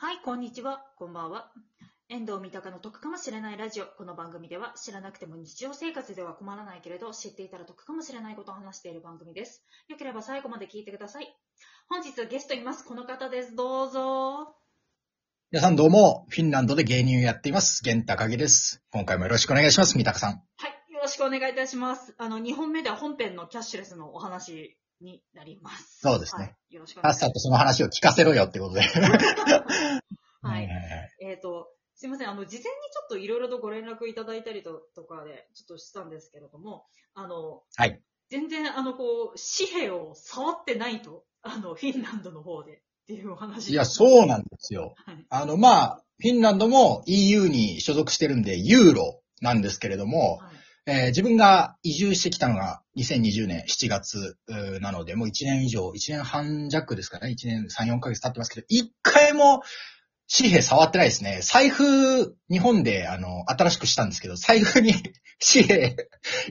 はい、こんにちは、こんばんは。遠藤三鷹の得かもしれないラジオ。この番組では知らなくても日常生活では困らないけれど、知っていたら得かもしれないことを話している番組です。よければ最後まで聞いてください。本日ゲストいます。この方です。どうぞ。皆さんどうも、フィンランドで芸人をやっています、玄高木です。今回もよろしくお願いします、三鷹さん。はい、よろしくお願いいたします。あの、2本目では本編のキャッシュレスのお話になります。そうですねはい、よろしくお願いします。さっさとその話を聞かせろよってことで。はい。い。えっ、と、すいません。あの、事前にちょっといろいろとご連絡いただいたりととかで、ちょっとしたんですけれども、あの、はい。全然、あの、こう、紙幣を触ってないと、あの、フィンランドの方でっていうお話。いや、そうなんですよ。はい。あの、まあ、フィンランドも EU に所属してるんで、ユーロなんですけれども、はいえー自分が移住してきたのが2020年7月なので、もう1年以上、1年半弱ですかね、1年3、4ヶ月経ってますけど、一回も紙幣触ってないですね。財布、日本であの、新しくしたんですけど、財布に 紙幣、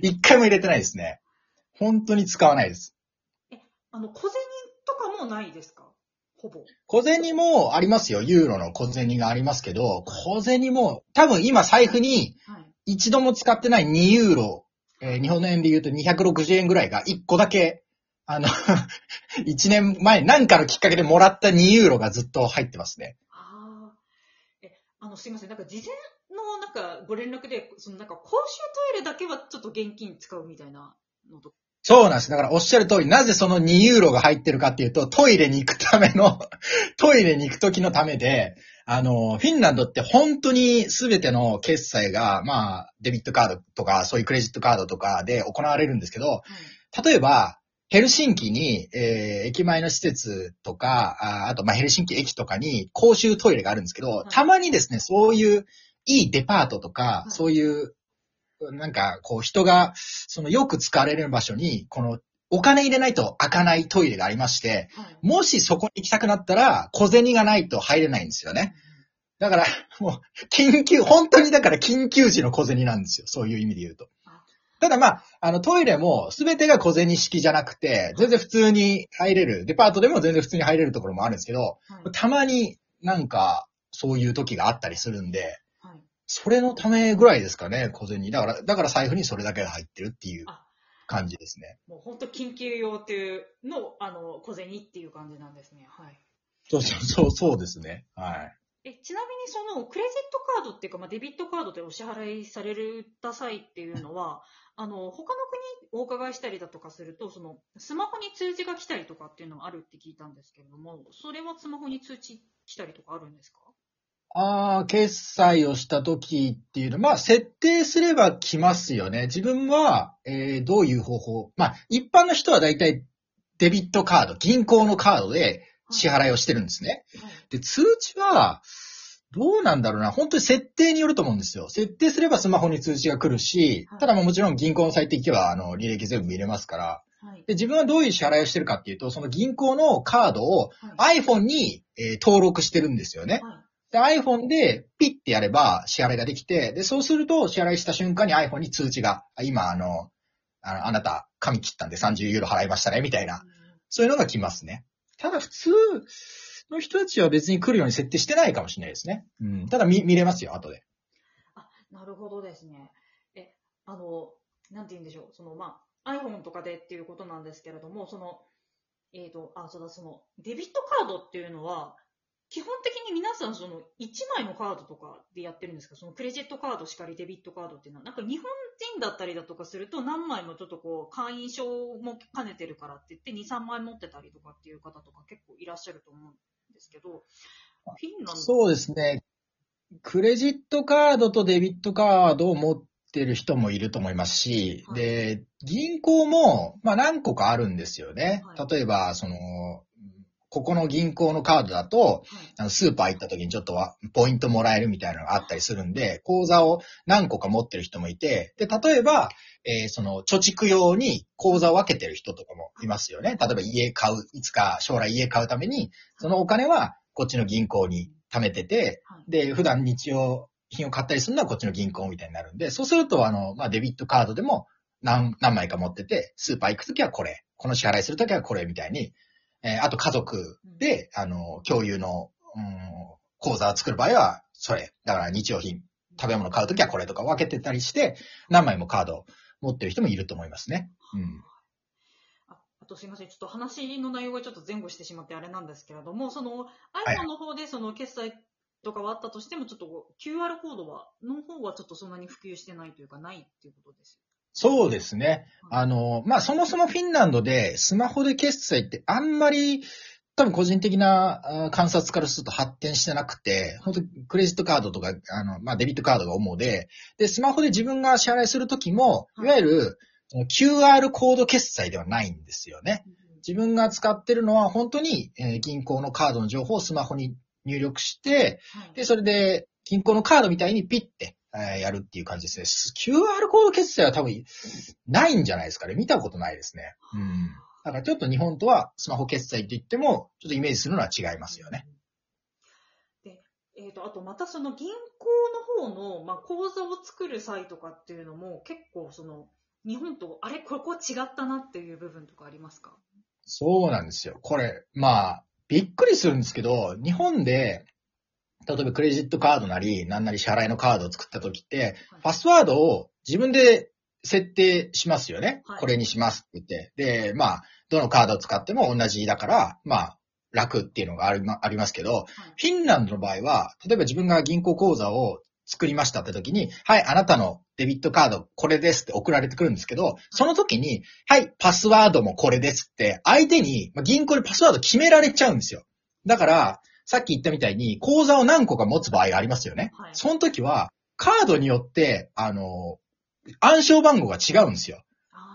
一回も入れてないですね。本当に使わないです。あの、小銭とかもないですか？ほぼ。小銭もありますよ。ユーロの小銭がありますけど、小銭も、多分今財布にはい。一度も使ってない2ユーロ、えー日本の円で言うと260円ぐらいが1個だけ、あの、1年前、何かのきっかけでもらった2ユーロがずっと入ってますね。ああ。え、あの、すいません。なんか、事前の、なんか、ご連絡で、その、なんか、公衆トイレだけはちょっと現金使うみたいなのとそうなんです。だからおっしゃる通り、なぜその2ユーロが入ってるかっていうと、トイレに行くための、トイレに行く時のためで、あの、フィンランドって本当に全ての決済が、まあ、デビットカードとか、そういうクレジットカードとかで行われるんですけど、はい。例えば、ヘルシンキに、えー駅前の施設とか、ああと、まあ、ヘルシンキ駅とかに公衆トイレがあるんですけど、いたまにですね、そういういいデパートとか、いそういう、なんか、こう、人が、その、よく使われる場所に、この、お金入れないと開かないトイレがありまして、はい。もしそこに行きたくなったら、小銭がないと入れないんですよね。だから、もう、緊急、本当にだから緊急時の小銭なんですよ。そういう意味で言うとあ。ただまあ、あのトイレも全てが小銭式じゃなくて、全然普通に入れる、デパートでも全然普通に入れるところもあるんですけど、はい。たまになんかそういう時があったりするんで、はい。それのためぐらいですかね、小銭。だから、だから財布にそれだけが入ってるっていうあ感じですね。もう本当緊急用っていうの、あの、小銭っていう感じなんですね。はい。そうそうそう、そうですね。はい。え、ちなみにその、クレジットカードっていうか、まあ、デビットカードでお支払いされた際っていうのは、あの、他の国お伺いしたりだとかすると、その、スマホに通知が来たりとかっていうのがあるって聞いたんですけれども、それはスマホに通知来たりとかあるんですか？ああ、決済をした時っていうのは、まあ、設定すれば来ますよね。自分は、えーどういう方法？まあ、一般の人は大体デビットカード、銀行のカードで支払いをしてるんですね。はい。で、通知は、どうなんだろうな。本当に設定によると思うんですよ。設定すればスマホに通知が来るしはい、ただまあもちろん銀行のサイト行けば、あの、履歴全部見れますから。はい。で、自分はどういう支払いをしてるかっていうと、その銀行のカードをはい。iPhone に、えー登録してるんですよね。はい。で、iPhone でピッてやれば支払いができて、で、そうすると支払いした瞬間に iPhone に通知が、今あの、あのあなた髪切ったんで30ユーロ払いましたね、みたいな。そういうのが来ますね。ただ普通の人たちは別に来るように設定してないかもしれないですね。うん。ただ見、見れますよ、後で。あ、なるほどですね。え、あの、なんて言うんでしょう、その、まあ、iPhone とかでっていうことなんですけれども、その、えっ、と、あ、そうだ、その、デビットカードっていうのは、基本的に皆さん、その、1枚のカードとかでやってるんですか？その、クレジットカードしかりデビットカードっていうのは、なんか日本人だったりだとかすると、何枚もちょっとこう、会員証も兼ねてるからって言って、2、3枚持ってたりとかっていう方とか結構いらっしゃると思うんですけど、フィンランド。そうですね。クレジットカードとデビットカードを持ってる人もいると思いますし、はい。で、銀行も、まあ何個かあるんですよね。はい。例えば、その、ここの銀行のカードだと、はいあのスーパー行った時にちょっとはポイントもらえるみたいなのがあったりするんで、口座を何個か持ってる人もいて、で、例えば、えーその貯蓄用に口座を分けてる人とかもいますよね。例えば家買う、いつか将来家買うために、そのお金はこっちの銀行に貯めてて、はいで、普段日用品を買ったりするのはこっちの銀行みたいになるんで、そうすると、あの、まあ、デビットカードでも何、何枚か持ってて、スーパー行くときはこれ、この支払いするときはこれみたいに、えーあと家族で、あの、共有の、うん、口座を作る場合は、それ。だから日用品、食べ物買うときはこれとか分けてたりして、何枚もカードを持ってる人もいると思いますね。うん。ああとすいません、ちょっと話の内容がちょっと前後してしまってあれなんですけれども、そのい iPhone の方でその決済とかはあったとしても、ちょっと QR コードは、の方はちょっとそんなに普及してないというか、ないっていうことです。そうですね。あの、まあ、そもそもフィンランドでスマホで決済ってあんまり多分個人的なあ観察からすると発展してなくて、本当クレジットカードとか、あの、まあ、デビットカードが主で、で、スマホで自分が支払いするときも、いわゆる QR コード決済ではないんですよね。自分が使ってるのは本当に、えー銀行のカードの情報をスマホに入力して、はいで、それで銀行のカードみたいにピッて、えーやるっていう感じですね。QR コード決済は多分ないんじゃないですかね。見たことないですね。うん。だからちょっと日本とはスマホ決済って言っても、ちょっとイメージするのは違いますよね。で、えっ、と、あとまたその銀行の方の、まあ、口座を作る際とかっていうのも結構その、日本と、あれ、ここ違ったなっていう部分とかありますか？そうなんですよ。これ、まあ、びっくりするんですけど、日本で、例えばクレジットカードなり、なんなり支払いのカードを作った時って、はいパスワードを自分で設定しますよね。はいこれにしますって言って。で、まあ、どのカードを使っても同じだから、まあ、楽っていうのがありまありますけど、フィンランドの場合は、例えば自分が銀行口座を作りましたって時に、はい、あなたのデビットカードこれですって送られてくるんですけど、その時に、はい、パスワードもこれですって、相手に、まあ銀行でパスワード決められちゃうんですよ。だから、さっき言ったみたいに、口座を何個か持つ場合がありますよね。はいその時は、カードによって、あの、暗証番号が違うんですよ。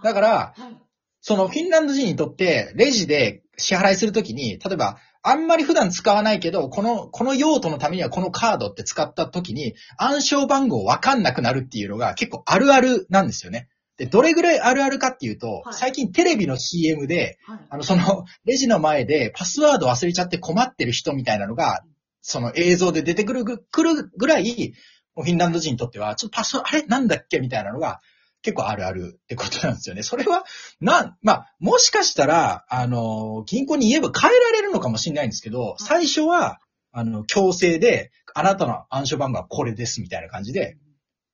だから、はい。そのフィンランド人にとって、レジで支払いするときに、例えば、あんまり普段使わないけど、この、この用途のためにはこのカードって使ったときに、暗証番号わかんなくなるっていうのが結構あるあるなんですよね。で、どれぐらいあるあるかっていうと、はい最近テレビの CM で、はい。あの、その、レジの前でパスワード忘れちゃって困ってる人みたいなのが、その映像で出てくるぐくるぐらい、もうフィンランド人にとっては、ちょっとパスワード、あれ？なんだっけ？みたいなのが、結構あるあるってことなんですよね。それは、なん、まあ、もしかしたら、あの、銀行に言えば変えられるのかもしれないんですけど、最初は、あの、強制で、あなたの暗証番号はこれですみたいな感じで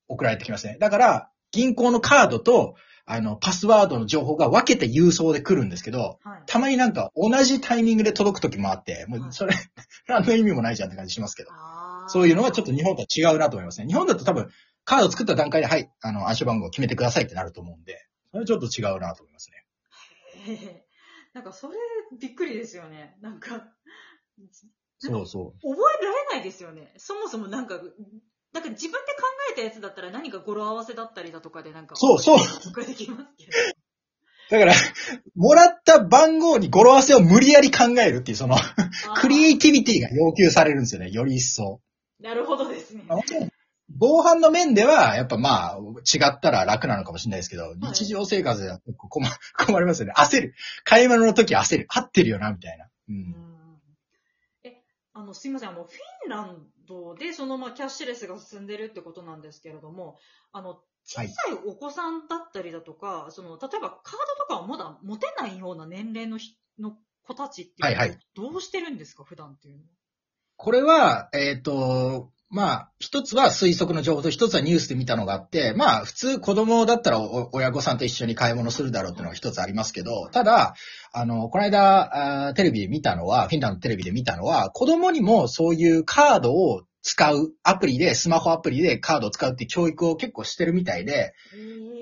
送られてきますね。だから、銀行のカードと、あの、パスワードの情報が分けて郵送で来るんですけど、はい。たまになんか同じタイミングで届く時もあって、もうそれ、何の意味もないじゃんって感じしますけど。あーそういうのはちょっと日本とは違うなと思いますね。日本だと多分、カード作った段階で、はい、あの、暗証番号を決めてくださいってなると思うんで、それはちょっと違うなと思いますね。へへなんかそれびっくりですよね。なんか、そうそ覚えられないですよね。そもそもなんか、なんか自分で考えたやつだったら何か語呂合わせだったりだとかでなんか、そうそうとかできますけど。う。だから、もらった番号に語呂合わせを無理やり考えるっていう、その、クリエイティビティが要求されるんですよね、より一層。なるほどですね。防犯の面では、やっぱまあ、違ったら楽なのかもしれないですけど、日常生活では結構困困りますよね。焦る。買い物の時焦る。合ってるよな、みたいな。う。うんあの、すいません、あの、フィンランドで、その、まあ、キャッシュレスが進んでるってことなんですけれども、あの、小さいお子さんだったりだとか、その、例えばカードとかをまだ持てないような年齢のひの子たちっていうのははいはいどうしてるんですか、普段っていうのは？これは、えっ、と、まあ、一つは推測の情報と一つはニュースで見たのがあって、まあ、普通子供だったら親御さんと一緒に買い物するだろうっていうのが一つありますけど、ただ、あの、この間、テレビで見たのは、フィンランドテレビで見たのは、子供にもそういうカードを使うアプリで、スマホアプリでカードを使うって教育を結構してるみたいで、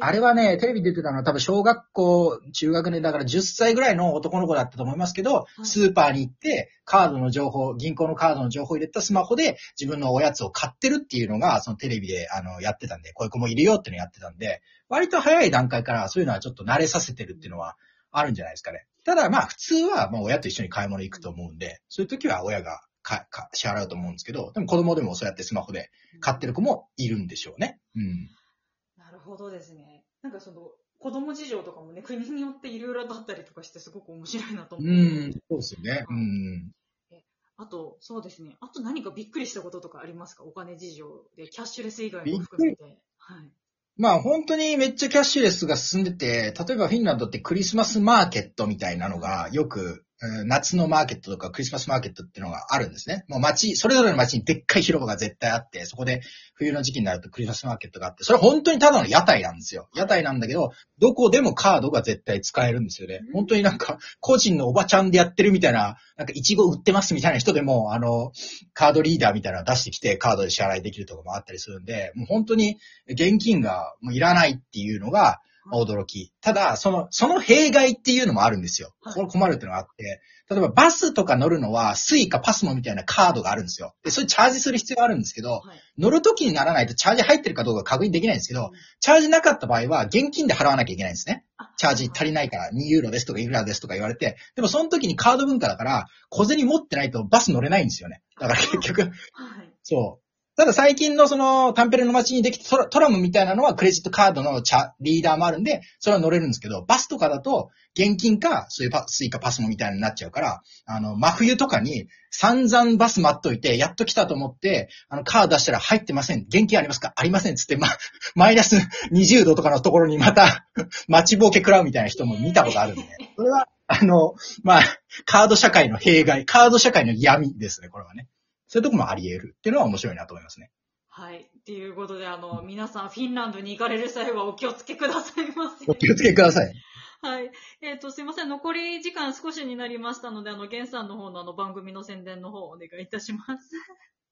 あれはね、テレビ出てたのは多分小学校、中学年だから10歳ぐらいの男の子だったと思いますけど、いスーパーに行って、カードの情報、銀行のカードの情報を入れたスマホで自分のおやつを買ってるっていうのが、そのテレビであのやってたんで、こういう子もいるよっていうのをやってたんで、割と早い段階からそういうのはちょっと慣れさせてるっていうのはあるんじゃないですかね。ただまあ普通はもう親と一緒に買い物行くと思うんで、そういう時は親がかか支払うと思うんですけど、でも子供でもそうやってスマホで買ってる子もいるんでしょうね。うん。なるほどですね。なんかその、子供事情とかもね、国によっていろいろだったりとかして、すごく面白いなと思うう。ん、そうですよね。うん。あと、そうですね。あと何かびっくりしたこととかありますか？お金事情で、キャッシュレス以外も含めて。はい。まあ本当にめっちゃキャッシュレスが進んでて、例えばフィンランドってクリスマスマーケットみたいなのがよくうん夏のマーケットとかクリスマスマーケットっていうのがあるんですね。もう街、それぞれの街にでっかい広場が絶対あって、そこで冬の時期になるとクリスマスマーケットがあって、それ本当にただの屋台なんですよ。屋台なんだけど、どこでもカードが絶対使えるんですよねうん。本当になんか、個人のおばちゃんでやってるみたいな、なんかイチゴ売ってますみたいな人でも、あの、カードリーダーみたいなの出してきて、カードで支払いできるとかもあったりするんで、もう本当に現金がもういらないっていうのが、まあ驚き。ただ、その、その弊害っていうのもあるんですよ。はいこれ困るっていうのがあって、例えばバスとか乗るのは、スイカ、パスモみたいなカードがあるんですよ。で、それチャージする必要があるんですけど、はい。乗るときにならないとチャージ入ってるかどうか確認できないんですけど、チャージなかった場合は、現金で払わなきゃいけないんですね。あチャージ足りないから、2ユーロですとかいくらですとか言われて、でもその時にカード文化だから、小銭持ってないとバス乗れないんですよね。だから結局、はい。そう。ただ最近のそのタンペレの街にできたトラムみたいなのはクレジットカードのチャリーダーもあるんで、それは乗れるんですけど、バスとかだと現金か、そういうパスイカパスモみたいになっちゃうから、あの、真冬とかに散々バス待っといて、やっと来たと思って、あの、カード出したら入ってません。現金ありますか？ありません。つって、ま、マイナス20度とかのところにまた、待ちぼうけ食らうみたいな人も見たことあるんで、それは、あの、まあ、カード社会の弊害、カード社会の闇ですね、これはね。そういうとこもあり得るっていうのは面白いなと思いますね。はい。っていうことで、あの、皆さん、フィンランドに行かれる際はお気をつけくださいませ。お気をつけください。はい。えっ、と、すいません。残り時間少しになりましたので、あの、ゲンさんの方のあの、番組の宣伝の方お願いいたします。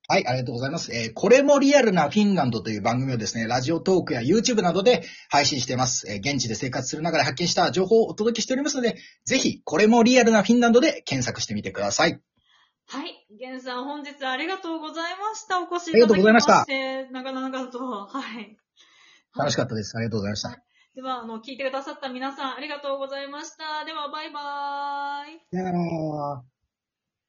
はい、ありがとうございます。えーこれもリアルなフィンランドという番組をですね、ラジオトークや YouTube などで配信しています。えー現地で生活する中で発見した情報をお届けしておりますので、ぜひ、これもリアルなフィンランドで検索してみてください。はい。ゲンさん、本日ありがとうございました。お越しいありがとただきまうございましたして、長々と。はい。楽しかったです。ありがとうございました。はいでは、あの、聞いてくださった皆さん、ありがとうございました。では、バイバーイ。さよなら